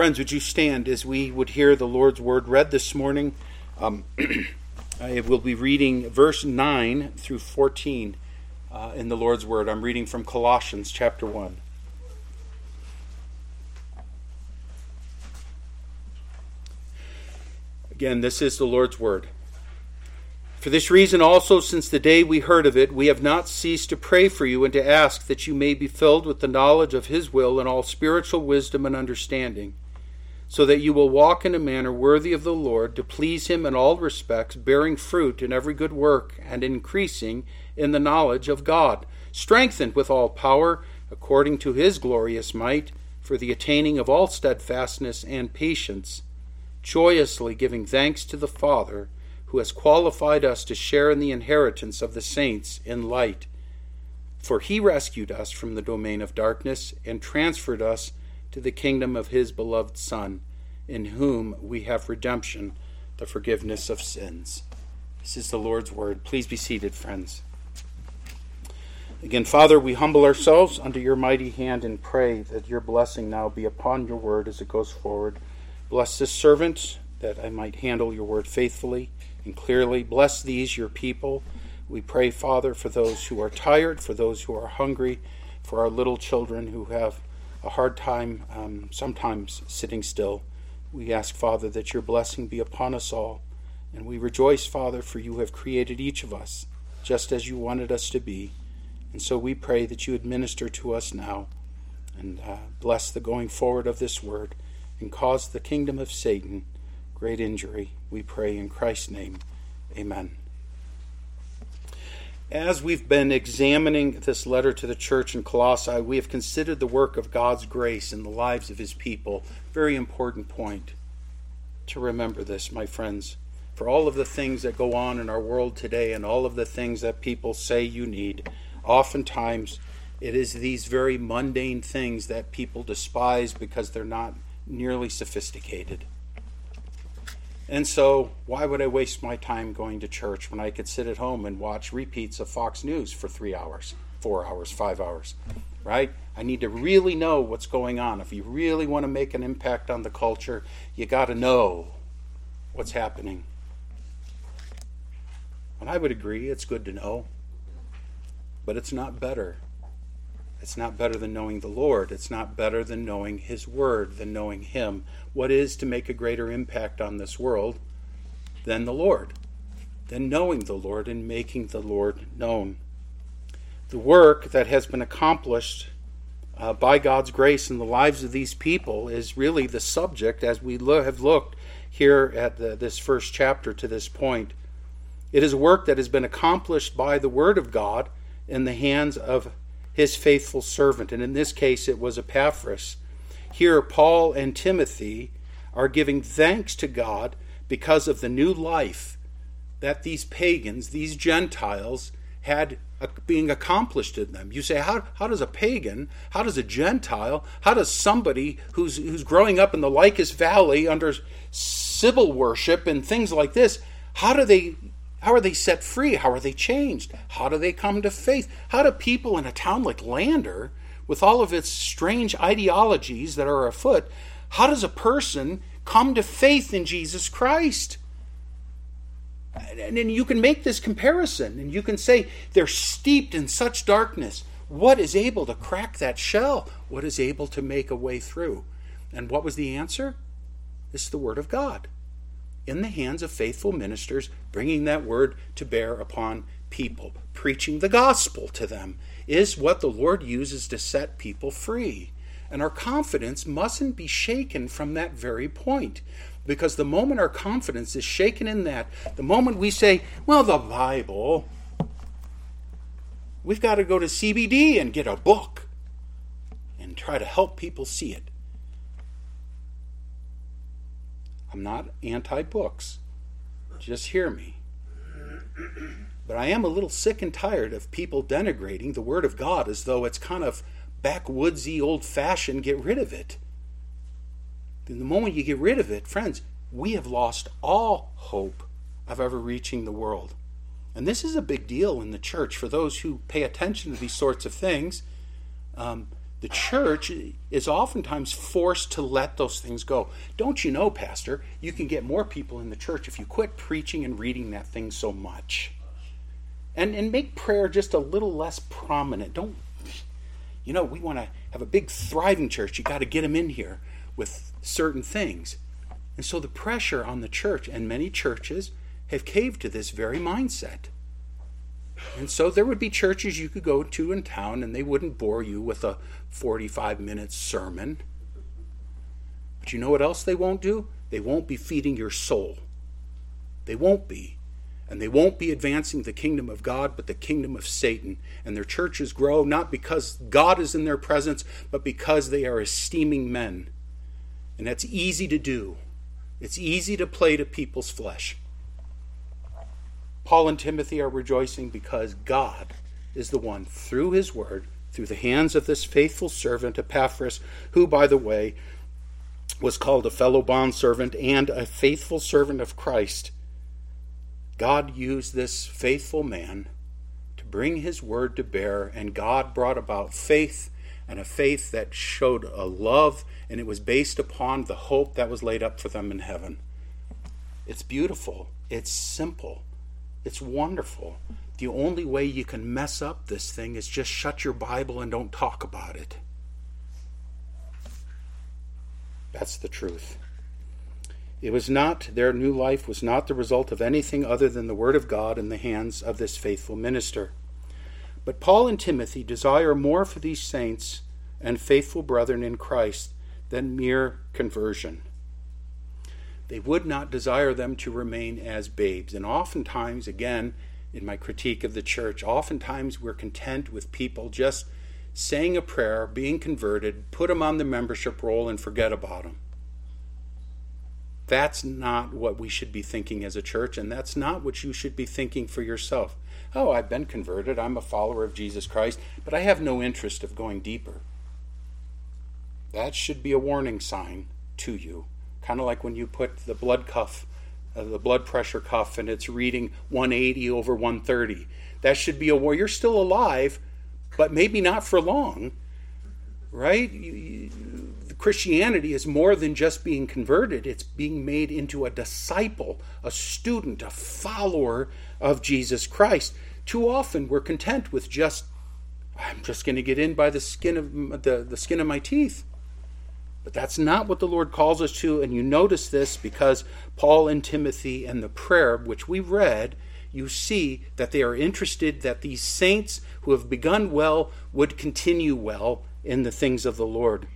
Friends, would you stand as we would hear the Lord's word read this morning? Um, I will be reading verse 9 through 14 uh, in the Lord's word. I'm reading from Colossians chapter 1. Again, this is the Lord's word. For this reason also, since the day we heard of it, we have not ceased to pray for you and to ask that you may be filled with the knowledge of His will and all spiritual wisdom and understanding, so that you will walk in a manner worthy of the Lord, to please Him in all respects, bearing fruit in every good work and increasing in the knowledge of God, strengthened with all power according to His glorious might, for the attaining of all steadfastness and patience, joyously giving thanks to the Father who has qualified us to share in the inheritance of the saints in light. For he rescued us from the domain of darkness and transferred us to the kingdom of his beloved Son, in whom we have redemption, the forgiveness of sins. This is the Lord's word. Please be seated, friends. Again, Father, we humble ourselves under your mighty hand and pray that your blessing now be upon your word as it goes forward. Bless this servant that I might handle your word faithfully and clearly. Bless these, your people. We pray, Father, for those who are tired, for those who are hungry, for our little children who have a hard time um, sometimes sitting still. We ask, Father, that your blessing be upon us all. And we rejoice, Father, for you have created each of us just as you wanted us to be. And so we pray that you administer to us now and uh, bless the going forward of this word and cause the kingdom of Satan great injury. We pray in Christ's name. Amen. As we've been examining this letter to the church in Colossae, we have considered the work of God's grace in the lives of his people. Very important point to remember this, my friends. For all of the things that go on in our world today and all of the things that people say you need, oftentimes it is these very mundane things that people despise because they're not nearly sophisticated. And so, why would I waste my time going to church when I could sit at home and watch repeats of Fox News for three hours, four hours, five hours? Right? I need to really know what's going on. If you really want to make an impact on the culture, you got to know what's happening. And I would agree, it's good to know. But it's not better it's not better than knowing the Lord. It's not better than knowing His Word, than knowing Him. What is to make a greater impact on this world than the Lord? Than knowing the Lord and making the Lord known. The work that has been accomplished uh, by God's grace in the lives of these people is really the subject as we lo- have looked here at the, this first chapter to this point. It is work that has been accomplished by the Word of God in the hands of his faithful servant. And in this case, it was Epaphras. Here, Paul and Timothy are giving thanks to God because of the new life that these pagans, these Gentiles, had being accomplished in them. You say, how, how does a pagan, how does a Gentile, how does somebody who's, who's growing up in the Lycus Valley under Cybele worship and things like this, how do they how are they set free? How are they changed? How do they come to faith? How do people in a town like Lander, with all of its strange ideologies that are afoot, how does a person come to faith in Jesus Christ? And you can make this comparison and you can say they're steeped in such darkness. What is able to crack that shell? What is able to make a way through? And what was the answer? It's the Word of God in the hands of faithful ministers, bringing that word to bear upon people. Preaching the gospel to them is what the Lord uses to set people free. And our confidence mustn't be shaken from that very point. Because the moment our confidence is shaken in that, the moment we say, well, the Bible, we've got to go to CBD and get a book and try to help people see it. I'm not anti books. Just hear me. But I am a little sick and tired of people denigrating the Word of God as though it's kind of backwoodsy, old fashioned, get rid of it. And the moment you get rid of it, friends, we have lost all hope of ever reaching the world. And this is a big deal in the church for those who pay attention to these sorts of things. Um, The church is oftentimes forced to let those things go. Don't you know, Pastor, you can get more people in the church if you quit preaching and reading that thing so much. And, and make prayer just a little less prominent. Don't, you know, we want to have a big, thriving church. You got to get them in here with certain things. And so the pressure on the church, and many churches have caved to this very mindset. And so there would be churches you could go to in town and they wouldn't bore you with a 45 minute sermon. But you know what else they won't do? They won't be feeding your soul. They won't be. And they won't be advancing the kingdom of God, but the kingdom of Satan. And their churches grow not because God is in their presence, but because they are esteeming men. And that's easy to do. It's easy to play to people's flesh. Paul and Timothy are rejoicing because God is the one, through his word, through the hands of this faithful servant Epaphras, who, by the way, was called a fellow bondservant and a faithful servant of Christ. God used this faithful man to bring his word to bear, and God brought about faith and a faith that showed a love, and it was based upon the hope that was laid up for them in heaven. It's beautiful, it's simple, it's wonderful. The only way you can mess up this thing is just shut your Bible and don't talk about it. That's the truth. It was not, their new life was not the result of anything other than the Word of God in the hands of this faithful minister. But Paul and Timothy desire more for these saints and faithful brethren in Christ than mere conversion they would not desire them to remain as babes. And oftentimes, again, in my critique of the church, oftentimes we're content with people just saying a prayer, being converted, put them on the membership roll, and forget about them. That's not what we should be thinking as a church, and that's not what you should be thinking for yourself. Oh, I've been converted, I'm a follower of Jesus Christ, but I have no interest of going deeper. That should be a warning sign to you kind of like when you put the blood cuff, the blood pressure cuff, and it's reading 180 over 130. That should be a war. You're still alive, but maybe not for long, right? You, you, Christianity is more than just being converted, it's being made into a disciple, a student, a follower of Jesus Christ. Too often we're content with just, I'm just going to get in by the skin of the, the skin of my teeth. But that's not what the Lord calls us to, and you notice this because Paul and Timothy and the prayer which we read, you see that they are interested that these saints who have begun well would continue well in the things of the Lord.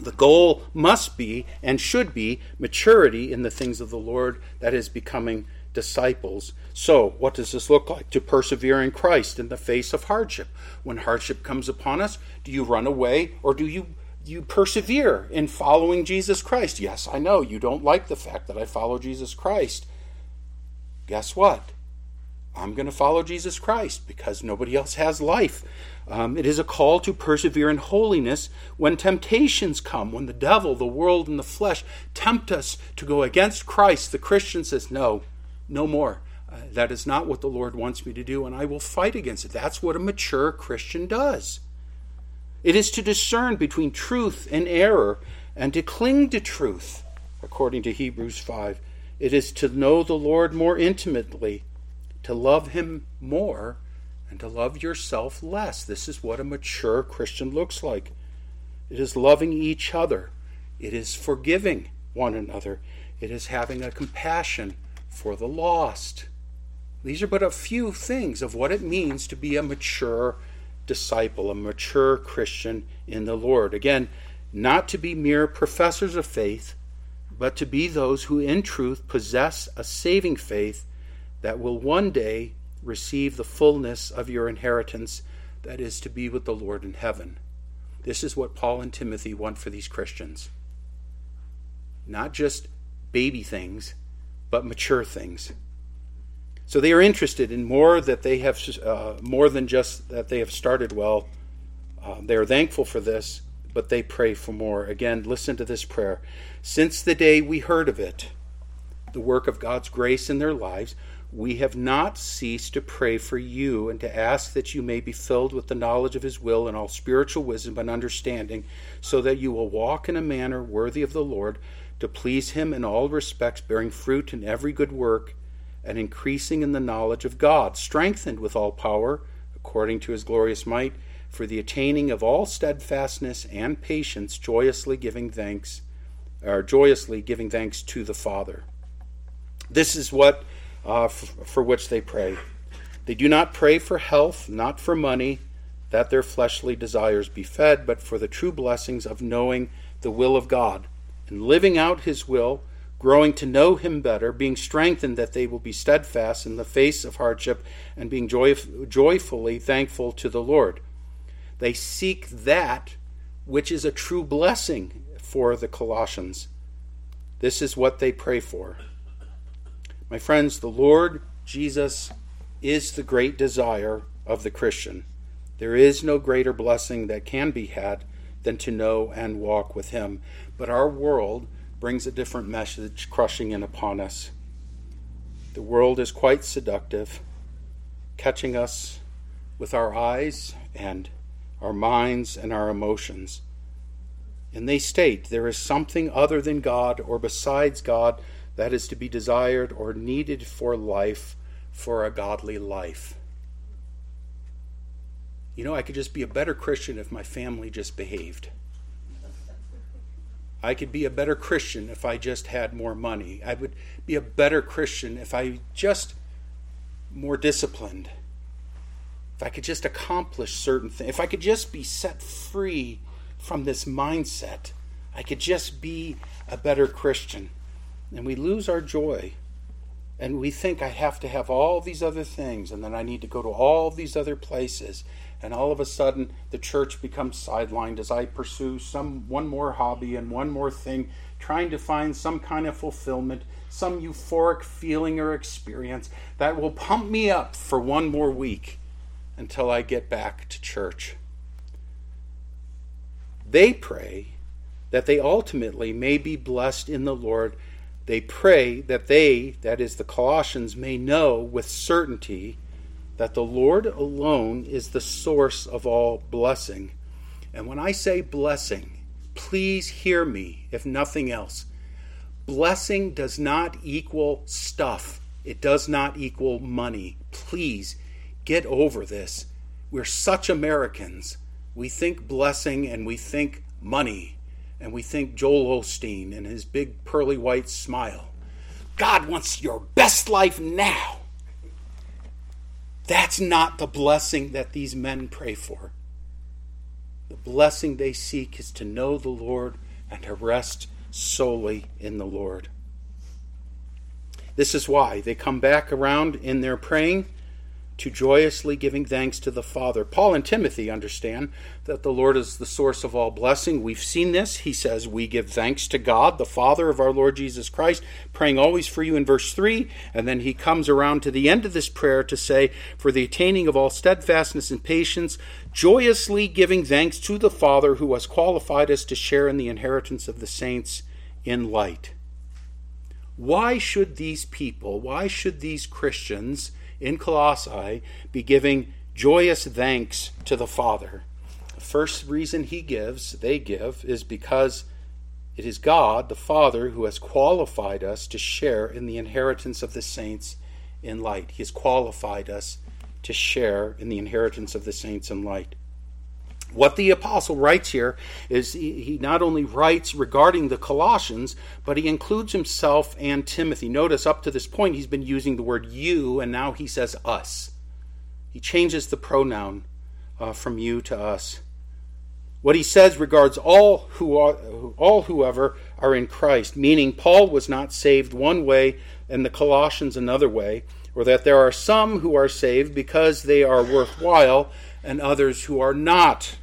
The goal must be and should be maturity in the things of the Lord, that is, becoming disciples. So, what does this look like? To persevere in Christ in the face of hardship. When hardship comes upon us, do you run away or do you you persevere in following Jesus Christ. Yes, I know you don't like the fact that I follow Jesus Christ. Guess what? I'm going to follow Jesus Christ because nobody else has life. Um, it is a call to persevere in holiness when temptations come, when the devil, the world, and the flesh tempt us to go against Christ. The Christian says, No, no more. Uh, that is not what the Lord wants me to do, and I will fight against it. That's what a mature Christian does. It is to discern between truth and error and to cling to truth, according to Hebrews 5. It is to know the Lord more intimately, to love Him more, and to love yourself less. This is what a mature Christian looks like. It is loving each other, it is forgiving one another, it is having a compassion for the lost. These are but a few things of what it means to be a mature disciple, a mature Christian in the Lord. Again, not to be mere professors of faith, but to be those who in truth possess a saving faith that will one day receive the fullness of your inheritance, that is, to be with the Lord in heaven. This is what Paul and Timothy want for these Christians. Not just baby things, but mature things. So they are interested in more that they have, uh, more than just that they have started well. Uh, they are thankful for this, but they pray for more. Again, listen to this prayer. Since the day we heard of it, the work of God's grace in their lives, we have not ceased to pray for you and to ask that you may be filled with the knowledge of his will and all spiritual wisdom and understanding, so that you will walk in a manner worthy of the Lord, to please him in all respects, bearing fruit in every good work, and increasing in the knowledge of God, strengthened with all power, according to his glorious might, for the attaining of all steadfastness and patience, joyously giving thanks, or joyously giving thanks to the Father. This is what uh, f- for which they pray. They do not pray for health, not for money, that their fleshly desires be fed, but for the true blessings of knowing the will of God and living out His will, growing to know Him better, being strengthened that they will be steadfast in the face of hardship, and being joyf- joyfully thankful to the Lord. They seek that which is a true blessing for the Colossians. This is what they pray for. My friends, the Lord Jesus is the great desire of the Christian. There is no greater blessing that can be had than to know and walk with Him. But our world brings a different message crushing in upon us. The world is quite seductive, catching us with our eyes and our minds and our emotions. And they state there is something other than God or besides God that is to be desired or needed for life, for a godly life. You know, I could just be a better Christian if my family just behaved. I could be a better Christian if I just had more money. I would be a better Christian if I just more disciplined. If I could just accomplish certain things. If I could just be set free from this mindset. I could just be a better Christian and we lose our joy. And we think I have to have all these other things, and then I need to go to all these other places. And all of a sudden, the church becomes sidelined as I pursue some one more hobby and one more thing, trying to find some kind of fulfillment, some euphoric feeling or experience that will pump me up for one more week until I get back to church. They pray that they ultimately may be blessed in the Lord they pray that they, that is, the Colossians, may know with certainty that the Lord alone is the source of all blessing. And when I say blessing, please hear me, if nothing else. Blessing does not equal stuff, it does not equal money. Please get over this. We're such Americans. We think blessing and we think money and we think Joel Osteen and his big pearly white smile. God wants your best life now. That's not the blessing that these men pray for. The blessing they seek is to know the Lord and to rest solely in the Lord. This is why they come back around in their praying to joyously giving thanks to the Father. Paul and Timothy understand that the Lord is the source of all blessing. We've seen this. He says, We give thanks to God, the Father of our Lord Jesus Christ, praying always for you in verse 3. And then he comes around to the end of this prayer to say, For the attaining of all steadfastness and patience, joyously giving thanks to the Father who has qualified us to share in the inheritance of the saints in light. Why should these people, why should these Christians, in Colossae be giving joyous thanks to the Father. The first reason he gives, they give, is because it is God, the Father, who has qualified us to share in the inheritance of the saints in light. He has qualified us to share in the inheritance of the saints in light. What the apostle writes here is he not only writes regarding the Colossians, but he includes himself and Timothy. Notice up to this point he's been using the word you, and now he says us. He changes the pronoun uh, from you to us. What he says regards all who are, all whoever are in Christ, meaning Paul was not saved one way and the Colossians another way, or that there are some who are saved because they are worthwhile and others who are not.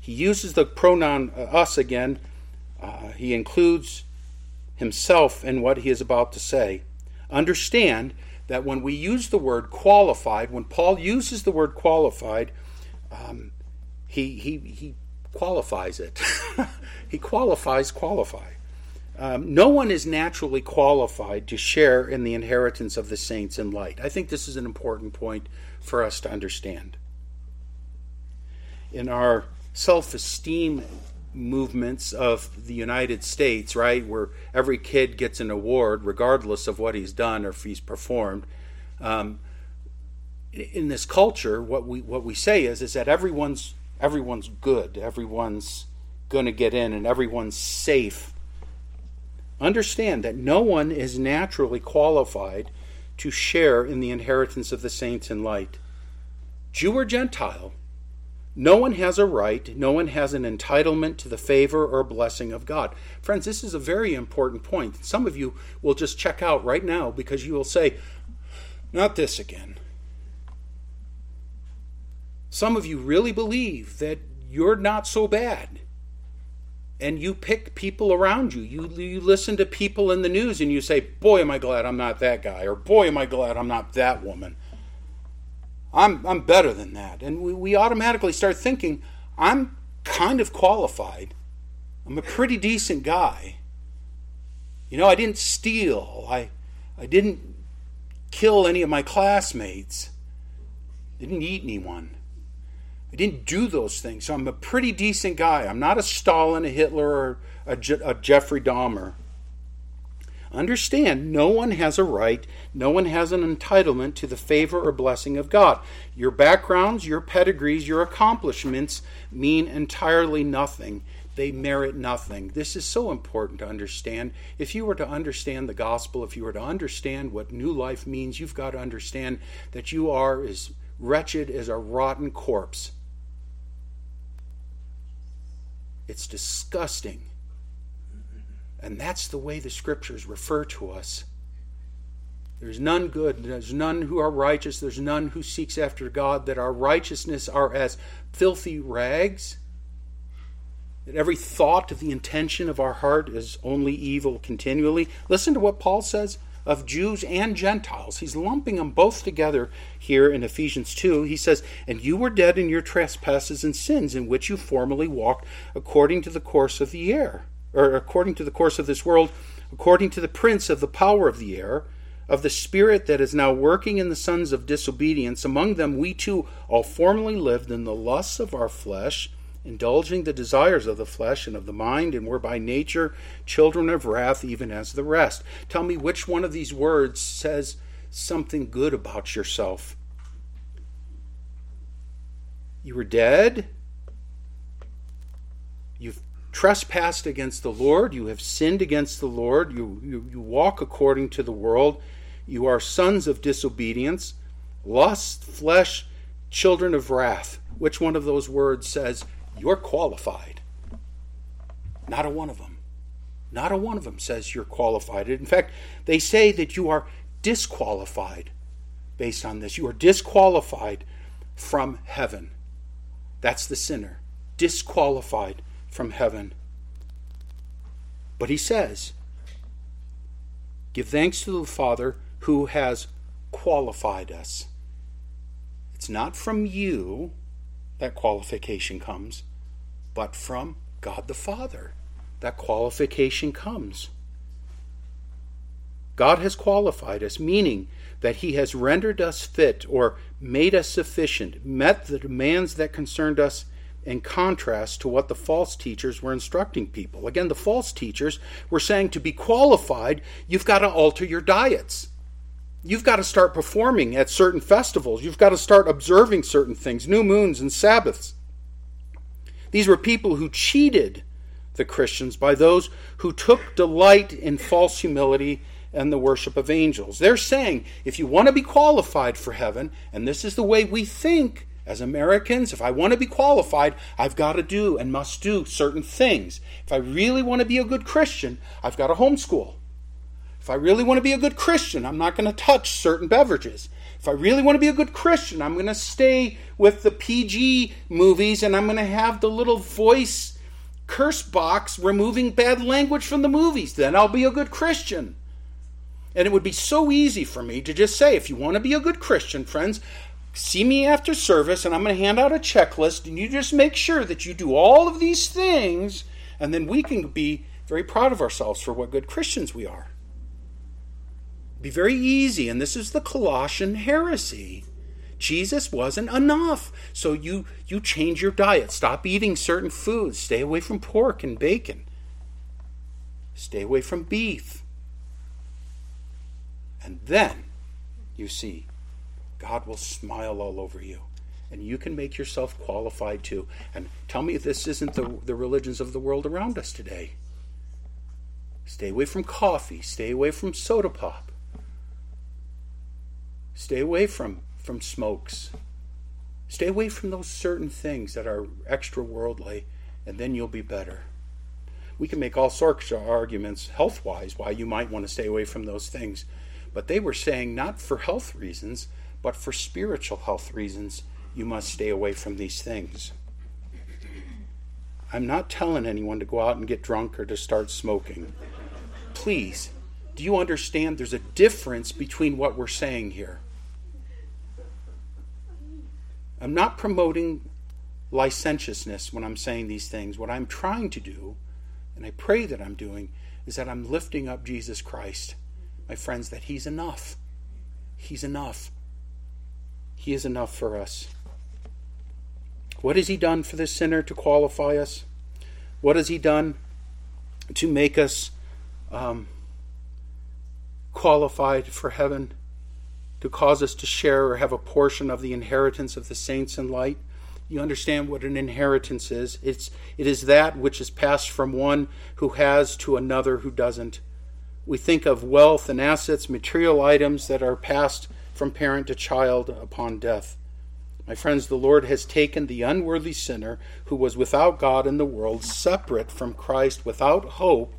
He uses the pronoun uh, us again. Uh, he includes himself in what he is about to say. Understand that when we use the word qualified, when Paul uses the word qualified, um, he, he, he qualifies it. he qualifies qualify. Um, no one is naturally qualified to share in the inheritance of the saints in light. I think this is an important point for us to understand. In our self esteem movements of the United States, right, where every kid gets an award regardless of what he's done or if he's performed, um, in this culture, what we what we say is is that everyone's everyone's good, everyone's going to get in, and everyone's safe. Understand that no one is naturally qualified to share in the inheritance of the saints in light. Jew or Gentile, no one has a right, no one has an entitlement to the favor or blessing of God. Friends, this is a very important point. Some of you will just check out right now because you will say, Not this again. Some of you really believe that you're not so bad. And you pick people around you. You, you listen to people in the news and you say, Boy, am I glad I'm not that guy, or Boy, am I glad I'm not that woman. I'm, I'm better than that. And we, we automatically start thinking, I'm kind of qualified. I'm a pretty decent guy. You know, I didn't steal. I, I didn't kill any of my classmates. I didn't eat anyone. I didn't do those things. So I'm a pretty decent guy. I'm not a Stalin, a Hitler, or a, Je- a Jeffrey Dahmer. Understand, no one has a right, no one has an entitlement to the favor or blessing of God. Your backgrounds, your pedigrees, your accomplishments mean entirely nothing. They merit nothing. This is so important to understand. If you were to understand the gospel, if you were to understand what new life means, you've got to understand that you are as wretched as a rotten corpse it's disgusting. And that's the way the scriptures refer to us. There's none good, there's none who are righteous, there's none who seeks after God, that our righteousness are as filthy rags, that every thought of the intention of our heart is only evil continually. Listen to what Paul says of Jews and Gentiles. He's lumping them both together here in Ephesians 2. He says, And you were dead in your trespasses and sins, in which you formerly walked according to the course of the air, or according to the course of this world, according to the prince of the power of the air, of the spirit that is now working in the sons of disobedience. Among them we too all formerly lived in the lusts of our flesh indulging the desires of the flesh and of the mind, and were by nature children of wrath, even as the rest. Tell me which one of these words says something good about yourself. You were dead. You've trespassed against the Lord. You have sinned against the Lord. You, you, you walk according to the world. You are sons of disobedience, lust, flesh, children of wrath. Which one of those words says you're qualified. Not a one of them. Not a one of them says you're qualified. In fact, they say that you are disqualified based on this. You are disqualified from heaven. That's the sinner. Disqualified from heaven. But he says, Give thanks to the Father who has qualified us. It's not from you that qualification comes, but from God the Father. That qualification comes. God has qualified us, meaning that He has rendered us fit or made us sufficient, met the demands that concerned us in contrast to what the false teachers were instructing people. Again, the false teachers were saying to be qualified, you've got to alter your diets. You've got to start performing at certain festivals. You've got to start observing certain things, new moons and Sabbaths. These were people who cheated the Christians by those who took delight in false humility and the worship of angels. They're saying if you want to be qualified for heaven, and this is the way we think as Americans, if I want to be qualified, I've got to do and must do certain things. If I really want to be a good Christian, I've got to homeschool. If I really want to be a good Christian, I'm not going to touch certain beverages. If I really want to be a good Christian, I'm going to stay with the PG movies and I'm going to have the little voice curse box removing bad language from the movies. Then I'll be a good Christian. And it would be so easy for me to just say, if you want to be a good Christian, friends, see me after service and I'm going to hand out a checklist and you just make sure that you do all of these things and then we can be very proud of ourselves for what good Christians we are. Be very easy, and this is the Colossian heresy. Jesus wasn't enough. So you you change your diet. Stop eating certain foods. Stay away from pork and bacon. Stay away from beef. And then you see God will smile all over you. And you can make yourself qualified too. And tell me if this isn't the, the religions of the world around us today. Stay away from coffee. Stay away from soda pop. Stay away from, from smokes. Stay away from those certain things that are extra worldly, and then you'll be better. We can make all sorts of arguments health wise why you might want to stay away from those things. But they were saying not for health reasons, but for spiritual health reasons, you must stay away from these things. I'm not telling anyone to go out and get drunk or to start smoking. Please, do you understand there's a difference between what we're saying here? I'm not promoting licentiousness when I'm saying these things. What I'm trying to do, and I pray that I'm doing, is that I'm lifting up Jesus Christ my friends, that He's enough. He's enough. He is enough for us. What has He done for the sinner to qualify us? What has He done to make us um, qualified for heaven? To cause us to share or have a portion of the inheritance of the saints in light? You understand what an inheritance is. It's, it is that which is passed from one who has to another who doesn't we think of wealth and assets, material items that are passed from parent to child upon death. My friends, the Lord has taken the unworthy sinner who was without God in the world, separate from Christ, without hope,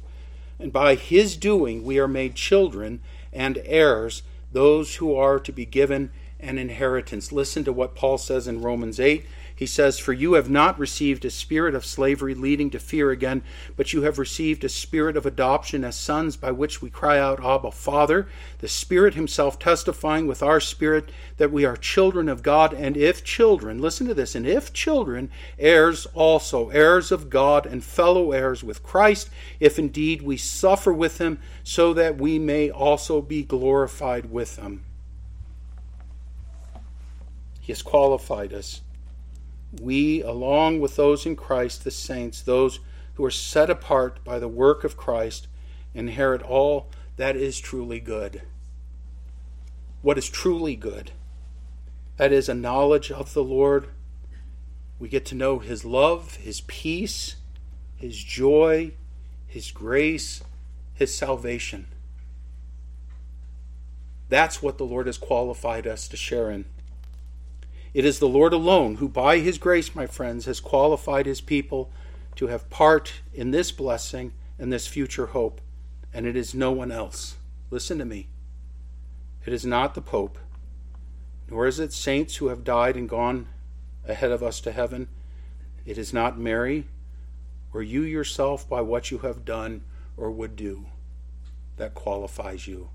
and by his doing we are made children and heirs, those who are to be given an inheritance. Listen to what Paul says in Romans 8 he says, For you have not received a spirit of slavery leading to fear again, but you have received a spirit of adoption as sons by which we cry out, Abba, Father. The Spirit Himself testifying with our spirit that we are children of God, and if children, listen to this, and if children, heirs also, heirs of God and fellow heirs with Christ, if indeed we suffer with Him, so that we may also be glorified with Him. He has qualified us we, along with those in Christ, the saints, those who are set apart by the work of Christ, inherit all that is truly good. What is truly good? That is a knowledge of the Lord. We get to know His love, His peace, His joy, His grace, His salvation. That's what the Lord has qualified us to share in. It is the Lord alone who, by his grace, my friends, has qualified his people to have part in this blessing and this future hope, and it is no one else. Listen to me. It is not the Pope, nor is it saints who have died and gone ahead of us to heaven. It is not Mary, or you yourself by what you have done or would do that qualifies you,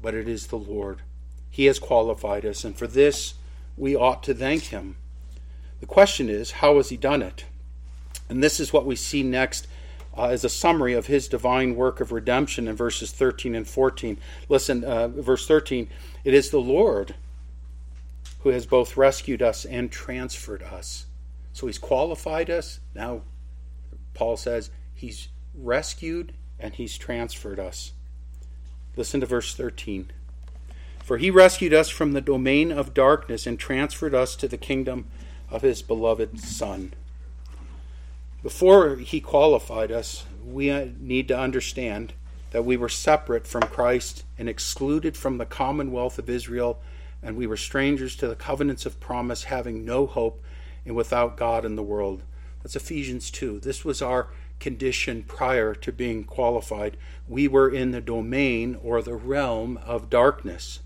but it is the Lord. He has qualified us, and for this, we ought to thank him. The question is, how has he done it? And this is what we see next uh, as a summary of his divine work of redemption in verses 13 and 14. Listen, uh, verse 13 it is the Lord who has both rescued us and transferred us. So he's qualified us. Now, Paul says he's rescued and he's transferred us. Listen to verse 13. For he rescued us from the domain of darkness and transferred us to the kingdom of his beloved Son. Before he qualified us, we need to understand that we were separate from Christ and excluded from the commonwealth of Israel, and we were strangers to the covenants of promise, having no hope and without God in the world. That's Ephesians 2. This was our condition prior to being qualified. We were in the domain or the realm of darkness.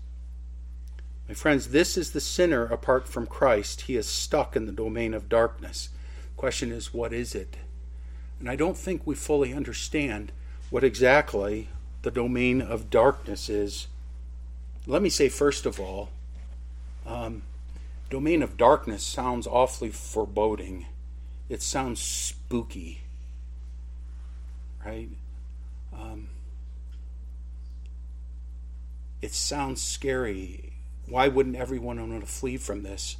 My friends, this is the sinner apart from Christ. He is stuck in the domain of darkness. Question is, what is it? And I don't think we fully understand what exactly the domain of darkness is. Let me say, first of all, um, domain of darkness sounds awfully foreboding. It sounds spooky, right? Um, it sounds scary why wouldn't everyone want to flee from this?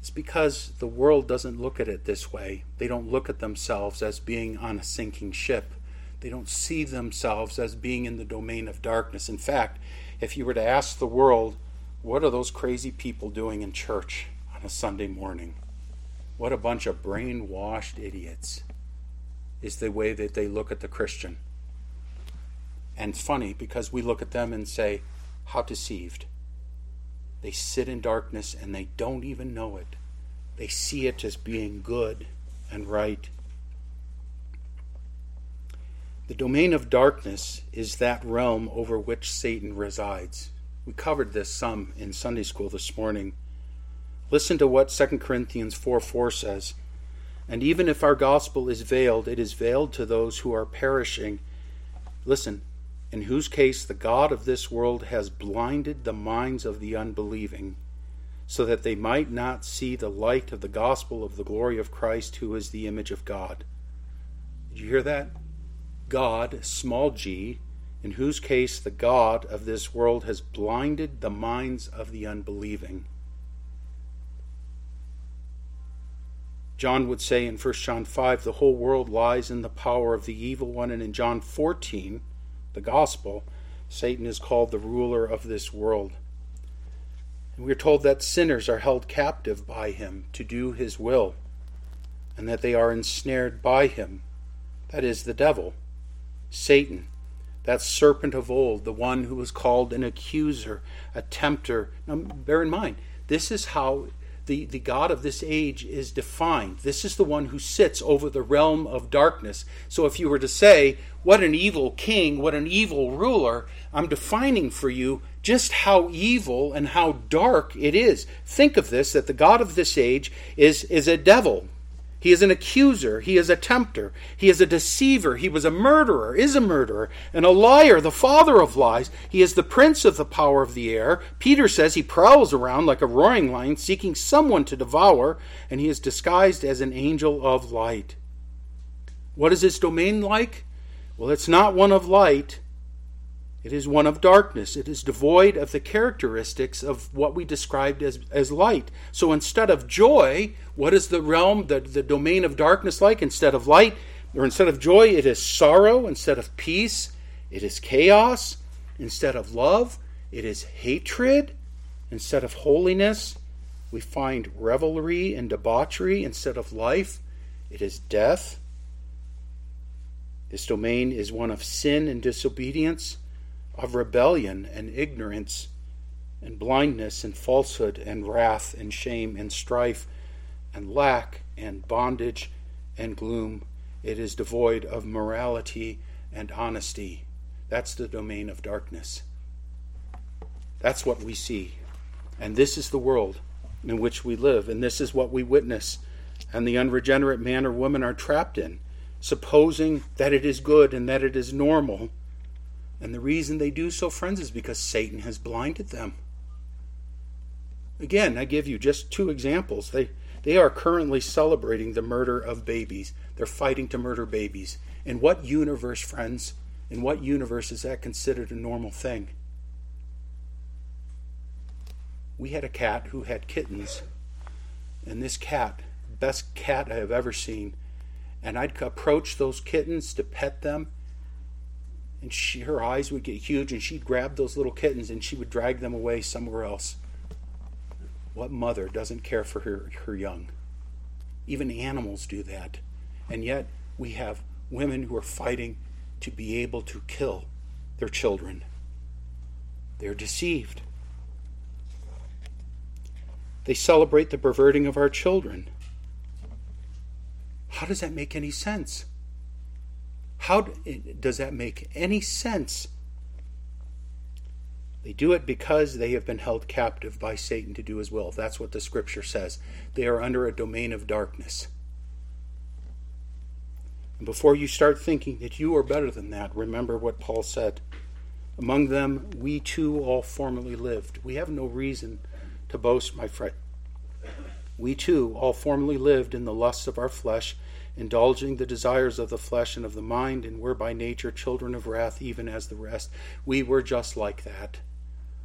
It's because the world doesn't look at it this way. They don't look at themselves as being on a sinking ship. They don't see themselves as being in the domain of darkness. In fact, if you were to ask the world, what are those crazy people doing in church on a Sunday morning? What a bunch of brainwashed idiots, is the way that they look at the Christian. And it's funny because we look at them and say, How deceived. They sit in darkness and they don't even know it. They see it as being good and right. The domain of darkness is that realm over which Satan resides. We covered this some in Sunday school this morning. Listen to what 2 Corinthians 4 4 says. And even if our gospel is veiled, it is veiled to those who are perishing. Listen, in whose case the God of this world has blinded the minds of the unbelieving, so that they might not see the light of the gospel of the glory of Christ, who is the image of God. Did you hear that? God, small g, in whose case the God of this world has blinded the minds of the unbelieving. John would say in 1 John 5, the whole world lies in the power of the evil one. And in John 14, the gospel, Satan is called the ruler of this world. And we are told that sinners are held captive by him to do his will, and that they are ensnared by him. That is the devil, Satan, that serpent of old, the one who was called an accuser, a tempter. Now, bear in mind, this is how the, the God of this age is defined. This is the one who sits over the realm of darkness. So if you were to say, What an evil king, what an evil ruler, I'm defining for you just how evil and how dark it is. Think of this that the God of this age is, is a devil, he is an accuser. He is a tempter. He is a deceiver. He was a murderer, is a murderer, and a liar, the father of lies. He is the prince of the power of the air. Peter says he prowls around like a roaring lion, seeking someone to devour, and he is disguised as an angel of light. What is his domain like? Well, it's not one of light, it is one of darkness. It is devoid of the characteristics of what we described as, as light. So instead of joy, what is the realm, the, the domain of darkness like? Instead of light, or instead of joy, it is sorrow. Instead of peace, it is chaos. Instead of love, it is hatred. Instead of holiness, we find revelry and debauchery. Instead of life, it is death. This domain is one of sin and disobedience of rebellion and ignorance and blindness and falsehood and wrath and shame and strife and lack and bondage and gloom. It is devoid of morality and honesty. That's the domain of darkness. That's what we see. And this is the world in which we live, and this is what we witness. And the unregenerate man or woman are trapped in, supposing that it is good and that it is normal and the reason they do so, friends, is because Satan has blinded them. Again, I give you just two examples. They, they are currently celebrating the murder of babies. They're fighting to murder babies. In what universe, friends, in what universe is that considered a normal thing? We had a cat who had kittens, and this cat, best cat I have ever seen, and I'd approach those kittens to pet them, and she, her eyes would get huge and she'd grab those little kittens and she would drag them away somewhere else. What mother doesn't care for her, her young? Even animals do that. And yet we have women who are fighting to be able to kill their children. They're deceived. They celebrate the perverting of our children. How does that make any sense? How does that make any sense? They do it because they have been held captive by Satan to do his will. That's what the scripture says. They are under a domain of darkness. And before you start thinking that you are better than that, remember what Paul said. Among them, we too all formerly lived. We have no reason to boast, my friend. We too all formerly lived in the lusts of our flesh indulging the desires of the flesh and of the mind, and were by nature children of wrath, even as the rest. We were just like that.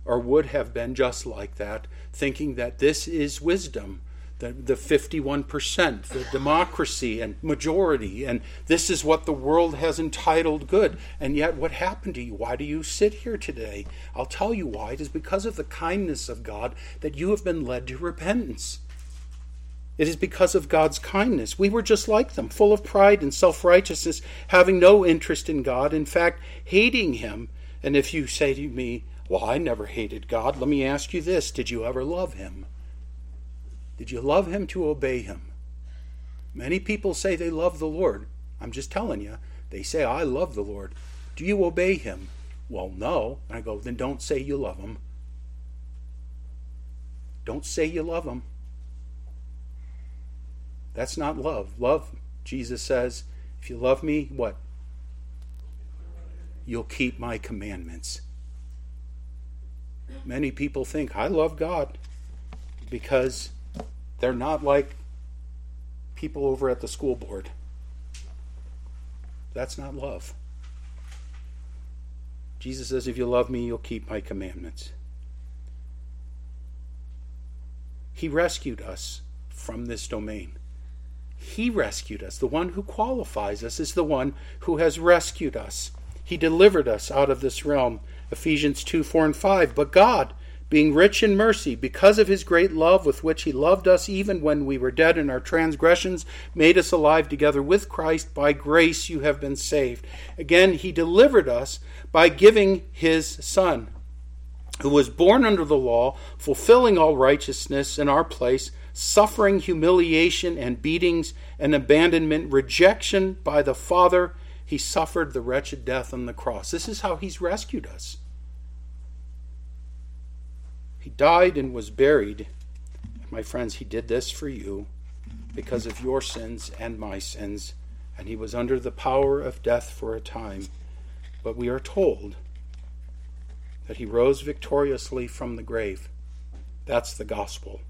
or would have been just like that, thinking that this is wisdom, the, the 51%, the democracy and majority, and this is what the world has entitled good. And yet, what happened to you? Why do you sit here today? I'll tell you why. It is because of the kindness of God that you have been led to repentance. It is because of God's kindness. We were just like them, full of pride and self righteousness, having no interest in God, in fact, hating Him. And if you say to me, Well, I never hated God, let me ask you this Did you ever love Him? Did you love Him to obey Him? Many people say they love the Lord. I'm just telling you. They say, I love the Lord. Do you obey Him? Well, no. And I go, Then don't say you love Him. Don't say you love Him. That's not love. Love, Jesus says, if you love me, what? You'll keep my commandments. Many people think, I love God because they're not like people over at the school board. That's not love. Jesus says, If you love me, you'll keep my commandments. He rescued us from this domain. He rescued us. The one who qualifies us is the one who has rescued us. He delivered us out of this realm. Ephesians 2 4 and 5. But God, being rich in mercy, because of his great love with which he loved us, even when we were dead in our transgressions, made us alive together with Christ. By grace you have been saved. Again, he delivered us by giving his Son, who was born under the law, fulfilling all righteousness in our place suffering humiliation and beatings and abandonment, rejection by the Father, he suffered the wretched death on the cross. This is how he's rescued us. He died and was buried. My friends, he did this for you because of your sins and my sins, and he was under the power of death for a time. But we are told that he rose victoriously from the grave. That's the gospel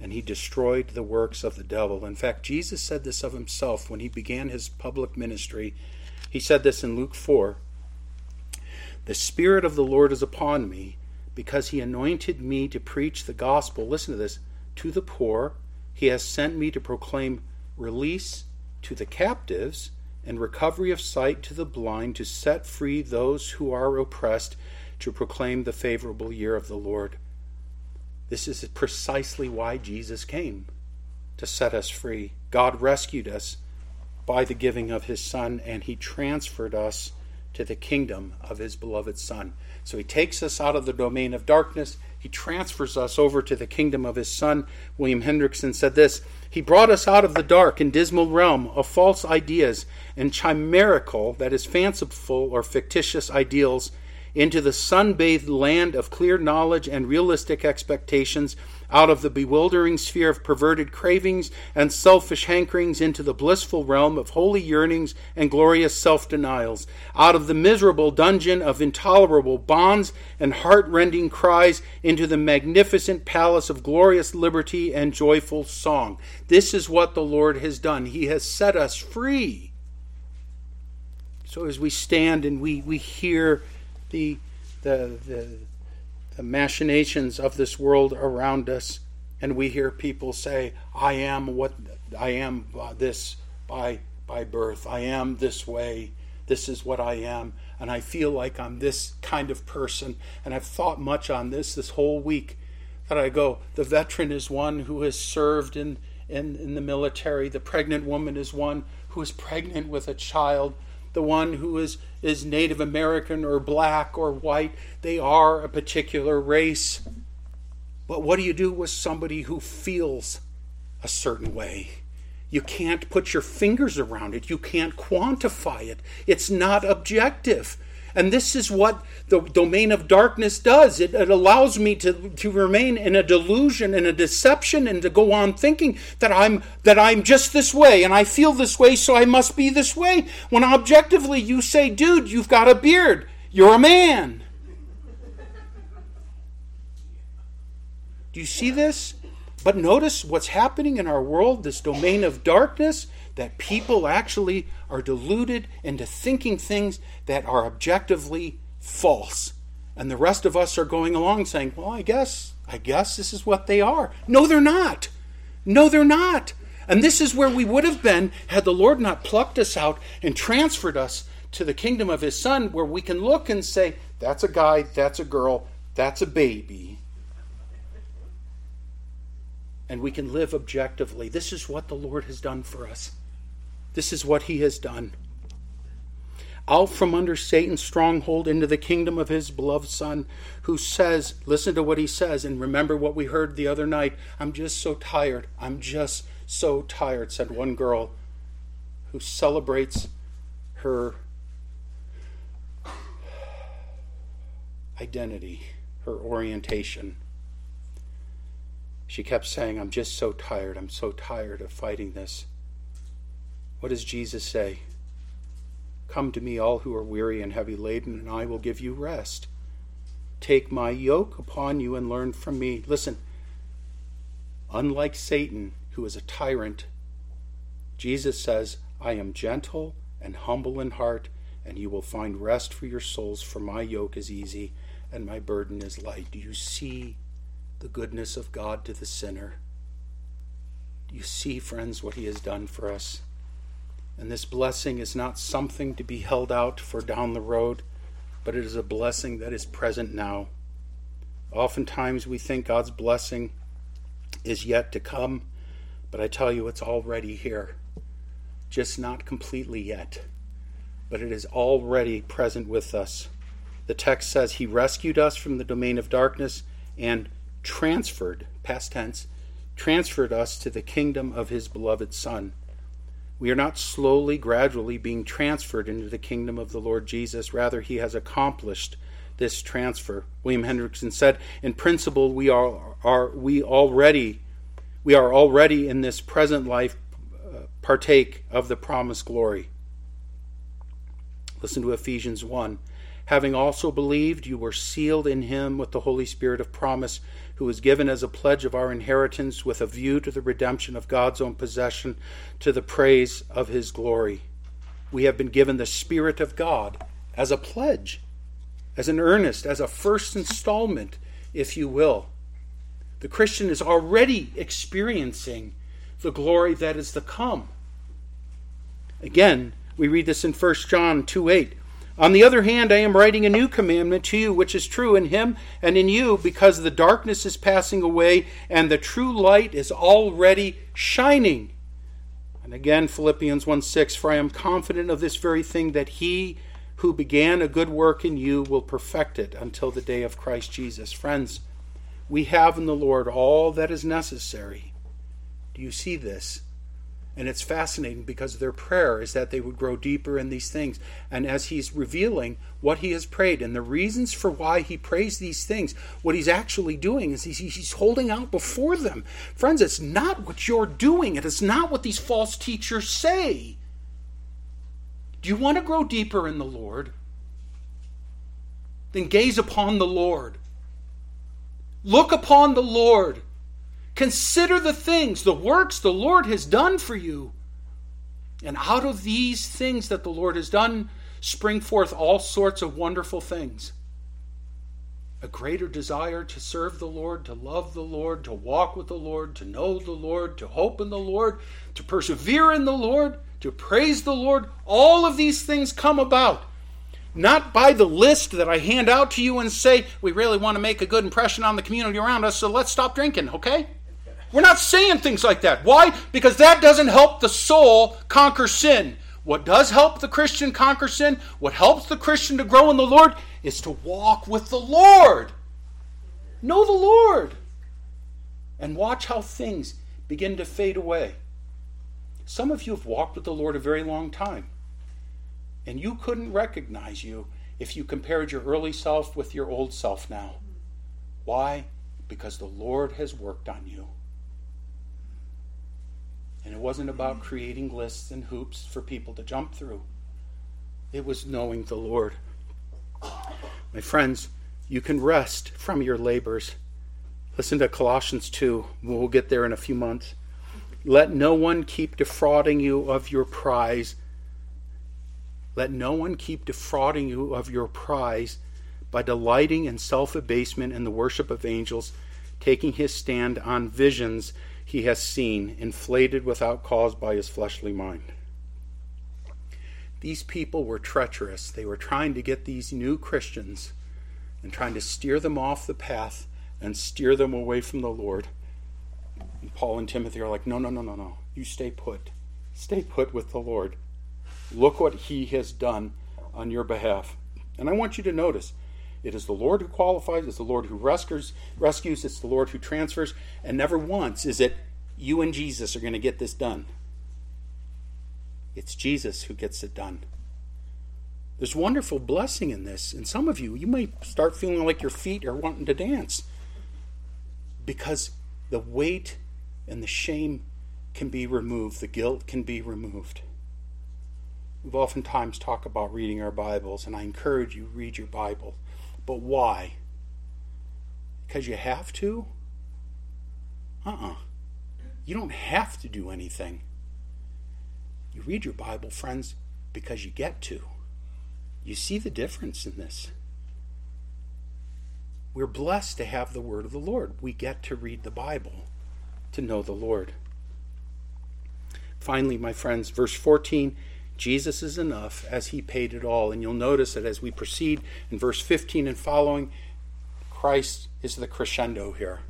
and he destroyed the works of the devil. In fact, Jesus said this of himself when he began his public ministry. He said this in Luke 4 The Spirit of the Lord is upon me, because he anointed me to preach the gospel. Listen to this to the poor. He has sent me to proclaim release to the captives and recovery of sight to the blind, to set free those who are oppressed, to proclaim the favorable year of the Lord. This is precisely why Jesus came to set us free. God rescued us by the giving of his Son, and he transferred us to the kingdom of his beloved Son. So he takes us out of the domain of darkness, he transfers us over to the kingdom of his Son. William Hendriksen said this He brought us out of the dark and dismal realm of false ideas and chimerical, that is, fanciful or fictitious ideals into the sun bathed land of clear knowledge and realistic expectations, out of the bewildering sphere of perverted cravings and selfish hankerings into the blissful realm of holy yearnings and glorious self denials, out of the miserable dungeon of intolerable bonds and heart rending cries into the magnificent palace of glorious liberty and joyful song. This is what the Lord has done. He has set us free. So as we stand and we, we hear the, the, the, the machinations of this world around us, and we hear people say, I am what I am this by, by birth. I am this way. This is what I am. And I feel like I'm this kind of person. And I've thought much on this this whole week. That I go, the veteran is one who has served in, in, in the military, the pregnant woman is one who is pregnant with a child the one who is, is Native American or black or white. They are a particular race. But what do you do with somebody who feels a certain way? You can't put your fingers around it. You can't quantify it. It's not objective. And this is what the domain of darkness does. It, it, allows me to, to remain in a delusion and a deception and to go on thinking that I'm that I'm just this way and I feel this way, so I must be this way. When objectively you say, dude, you've got a beard. You're a man. Do you see this? But notice what's happening in our world, this domain of darkness that people actually are deluded into thinking things that are objectively false. And the rest of us are going along saying, well, I guess, I guess this is what they are. No, they're not. No, they're not. And this is where we would have been had the Lord not plucked us out and transferred us to the kingdom of His Son, where we can look and say, that's a guy, that's a girl, that's a baby. And we can live objectively. This is what the Lord has done for us. This is what He has done out from under Satan's stronghold into the kingdom of his beloved Son, who says, Listen to what he says, and remember what we heard the other night. I'm just so tired. I'm just so tired, said one girl who celebrates her identity, her orientation. She kept saying, I'm just so tired. I'm so tired of fighting this. What does Jesus say? Come to me, all who are weary and heavy laden, and I will give you rest. Take my yoke upon you and learn from me. Listen, unlike Satan, who is a tyrant, Jesus says, I am gentle and humble in heart, and you will find rest for your souls, for my yoke is easy and my burden is light. Do you see the goodness of God to the sinner? Do you see, friends, what he has done for us? And this blessing is not something to be held out for down the road, but it is a blessing that is present now. Oftentimes we think God's blessing is yet to come, but I tell you, it's already here. Just not completely yet, but it is already present with us. The text says, He rescued us from the domain of darkness and transferred, past tense, transferred us to the kingdom of His beloved Son. We are not slowly, gradually being transferred into the kingdom of the Lord Jesus. Rather, he has accomplished this transfer. William Hendriksen said, in principle, we are, are we already we are already in this present life uh, partake of the promised glory. Listen to Ephesians 1. Having also believed, you were sealed in him with the Holy Spirit of promise who was given as a pledge of our inheritance with a view to the redemption of God's own possession to the praise of his glory. We have been given the Spirit of God as a pledge, as an earnest, as a first installment, if you will. The Christian is already experiencing the glory that is to come. Again, we read this in 1 John 2 8. On the other hand, I am writing a new commandment to you, which is true in him and in you, because the darkness is passing away and the true light is already shining. And again, Philippians 1 6, for I am confident of this very thing, that he who began a good work in you will perfect it until the day of Christ Jesus. Friends, we have in the Lord all that is necessary. Do you see this? And it's fascinating because their prayer is that they would grow deeper in these things. And as he's revealing what he has prayed and the reasons for why he prays these things, what he's actually doing is he's, holding out before them. Friends, it's not what you're doing, it is not what these false teachers say. Do you want to grow deeper in the Lord? Then gaze upon the Lord. Look upon the Lord. Consider the things, the works the Lord has done for you. And out of these things that the Lord has done, spring forth all sorts of wonderful things. A greater desire to serve the Lord, to love the Lord, to walk with the Lord, to know the Lord, to hope in the Lord, to persevere in the Lord, to praise the Lord. All of these things come about not by the list that I hand out to you and say, we really want to make a good impression on the community around us, so let's stop drinking, okay? We're not saying things like that. Why? Because that doesn't help the soul conquer sin. What does help the Christian conquer sin, what helps the Christian to grow in the Lord, is to walk with the Lord. Know the Lord. And watch how things begin to fade away. Some of you have walked with the Lord a very long time, and you couldn't recognize you if you compared your early self with your old self now. Why? Because the Lord has worked on you. And it wasn't about creating lists and hoops for people to jump through, it was knowing the Lord. My friends, you can rest from your labors. Listen to Colossians 2. We'll get there in a few months. Let no one keep defrauding you of your prize. Let no one keep defrauding you of your prize by delighting in self abasement and the worship of angels, taking his stand on visions he has seen, inflated without cause by his fleshly mind. These people were treacherous. They were trying to get these new Christians and trying to steer them off the path and steer them away from the Lord. And Paul and Timothy are like, no, no, no, no, no. You stay put. Stay put with the Lord. Look what he has done on your behalf. And I want you to notice it is the Lord who qualifies, it's the Lord who rescues, rescues, it's the Lord who transfers, and never once is it you and Jesus are going to get this done. It's Jesus who gets it done. There's wonderful blessing in this. And some of you, you may start feeling like your feet are wanting to dance because the weight and the shame can be removed, the guilt can be removed. We've oftentimes talked about reading our Bibles, and I encourage you read your Bible. But why? Because you have to? Uh uh-uh. uh You don't have to do anything. You read your Bible, friends, because you get to. You see the difference in this. We're blessed to have the Word of the Lord. We get to read the Bible to know the Lord. Finally, my friends, verse 14 Jesus is enough as he paid it all. And you'll notice that as we proceed in verse 15 and following, Christ is the crescendo here.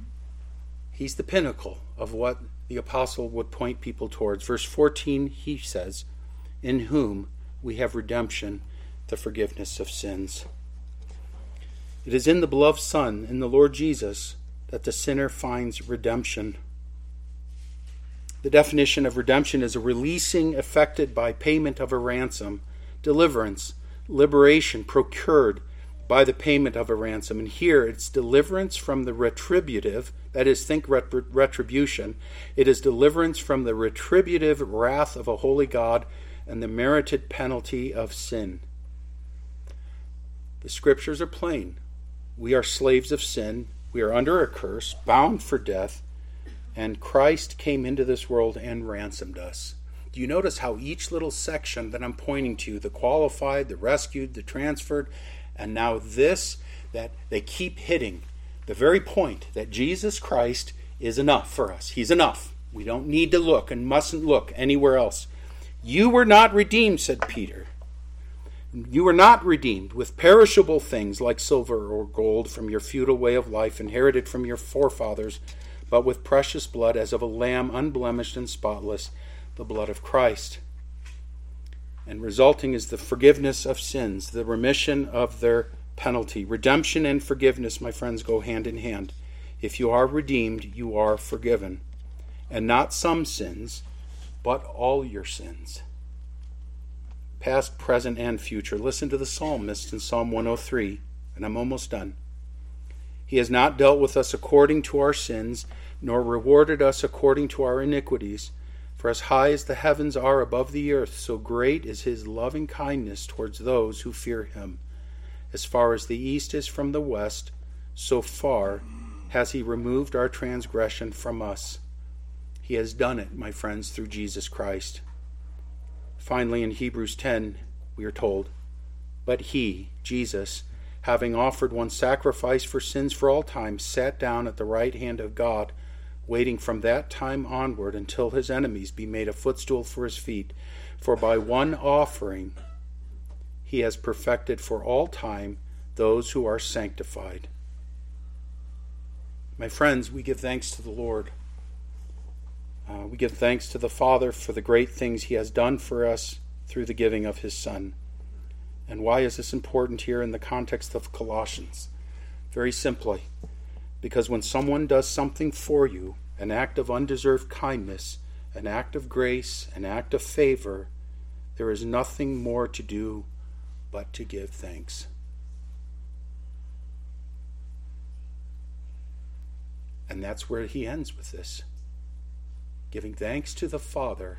He's the pinnacle of what the apostle would point people towards. Verse 14, he says, In whom we have redemption, the forgiveness of sins. It is in the beloved Son, in the Lord Jesus, that the sinner finds redemption. The definition of redemption is a releasing effected by payment of a ransom, deliverance, liberation procured by the payment of a ransom. And here it's deliverance from the retributive, that is, think retribution. It is deliverance from the retributive wrath of a holy God and the merited penalty of sin. The scriptures are plain. We are slaves of sin. We are under a curse, bound for death and Christ came into this world and ransomed us. Do you notice how each little section that I'm pointing to, the qualified, the rescued, the transferred, and now this, that they keep hitting the very point that Jesus Christ is enough for us. He's enough. We don't need to look and mustn't look anywhere else. You were not redeemed, said Peter. You were not redeemed with perishable things like silver or gold from your futile way of life inherited from your forefathers but with precious blood as of a lamb unblemished and spotless, the blood of Christ. And resulting is the forgiveness of sins, the remission of their penalty. Redemption and forgiveness, my friends, go hand in hand. If you are redeemed, you are forgiven. And not some sins, but all your sins. Past, present, and future. Listen to the psalmist in Psalm 103, and I'm almost done. He has not dealt with us according to our sins, nor rewarded us according to our iniquities. For as high as the heavens are above the earth, so great is his loving kindness towards those who fear him. As far as the east is from the west, so far has he removed our transgression from us. He has done it, my friends, through Jesus Christ. Finally, in Hebrews 10, we are told, But he, Jesus, having offered one sacrifice for sins for all time, sat down at the right hand of God, waiting from that time onward until his enemies be made a footstool for his feet. For by one offering he has perfected for all time those who are sanctified. My friends, we give thanks to the Lord. Uh, we give thanks to the Father for the great things he has done for us through the giving of his Son. And why is this important here in the context of Colossians? Very simply, because when someone does something for you, an act of undeserved kindness, an act of grace, an act of favor, there is nothing more to do but to give thanks. And that's where he ends with this giving thanks to the Father,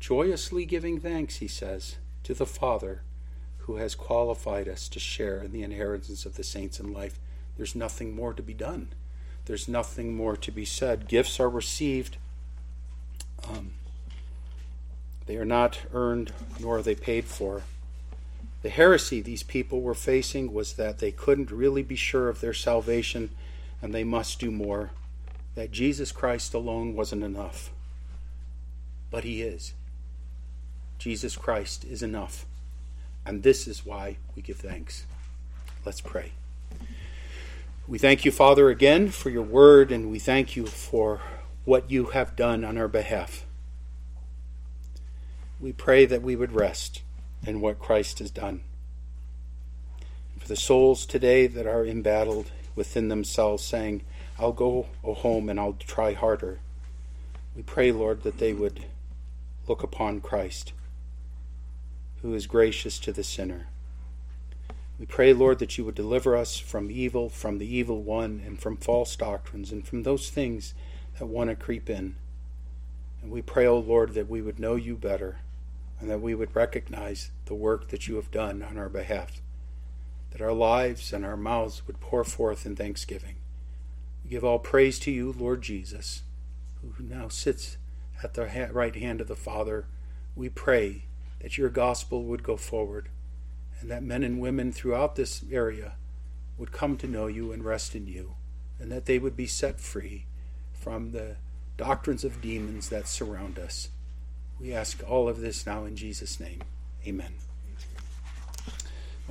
joyously giving thanks, he says, to the Father who has qualified us to share in the inheritance of the saints in life. There's nothing more to be done. There's nothing more to be said. Gifts are received. Um, they are not earned, nor are they paid for. The heresy these people were facing was that they couldn't really be sure of their salvation and they must do more, that Jesus Christ alone wasn't enough. But He is. Jesus Christ is enough. And this is why we give thanks. Let's pray. We thank you, Father, again for your word, and we thank you for what you have done on our behalf. We pray that we would rest in what Christ has done. For the souls today that are embattled within themselves, saying, I'll go home and I'll try harder, we pray, Lord, that they would look upon Christ, who is gracious to the sinner. We pray, Lord, that you would deliver us from evil, from the evil one, and from false doctrines, and from those things that want to creep in. And we pray, O oh Lord, that we would know you better and that we would recognize the work that you have done on our behalf, that our lives and our mouths would pour forth in thanksgiving. We give all praise to you, Lord Jesus, who now sits at the right hand of the Father. We pray that your gospel would go forward and that men and women throughout this area would come to know you and rest in you, and that they would be set free from the doctrines of demons that surround us. We ask all of this now in Jesus' name. Amen.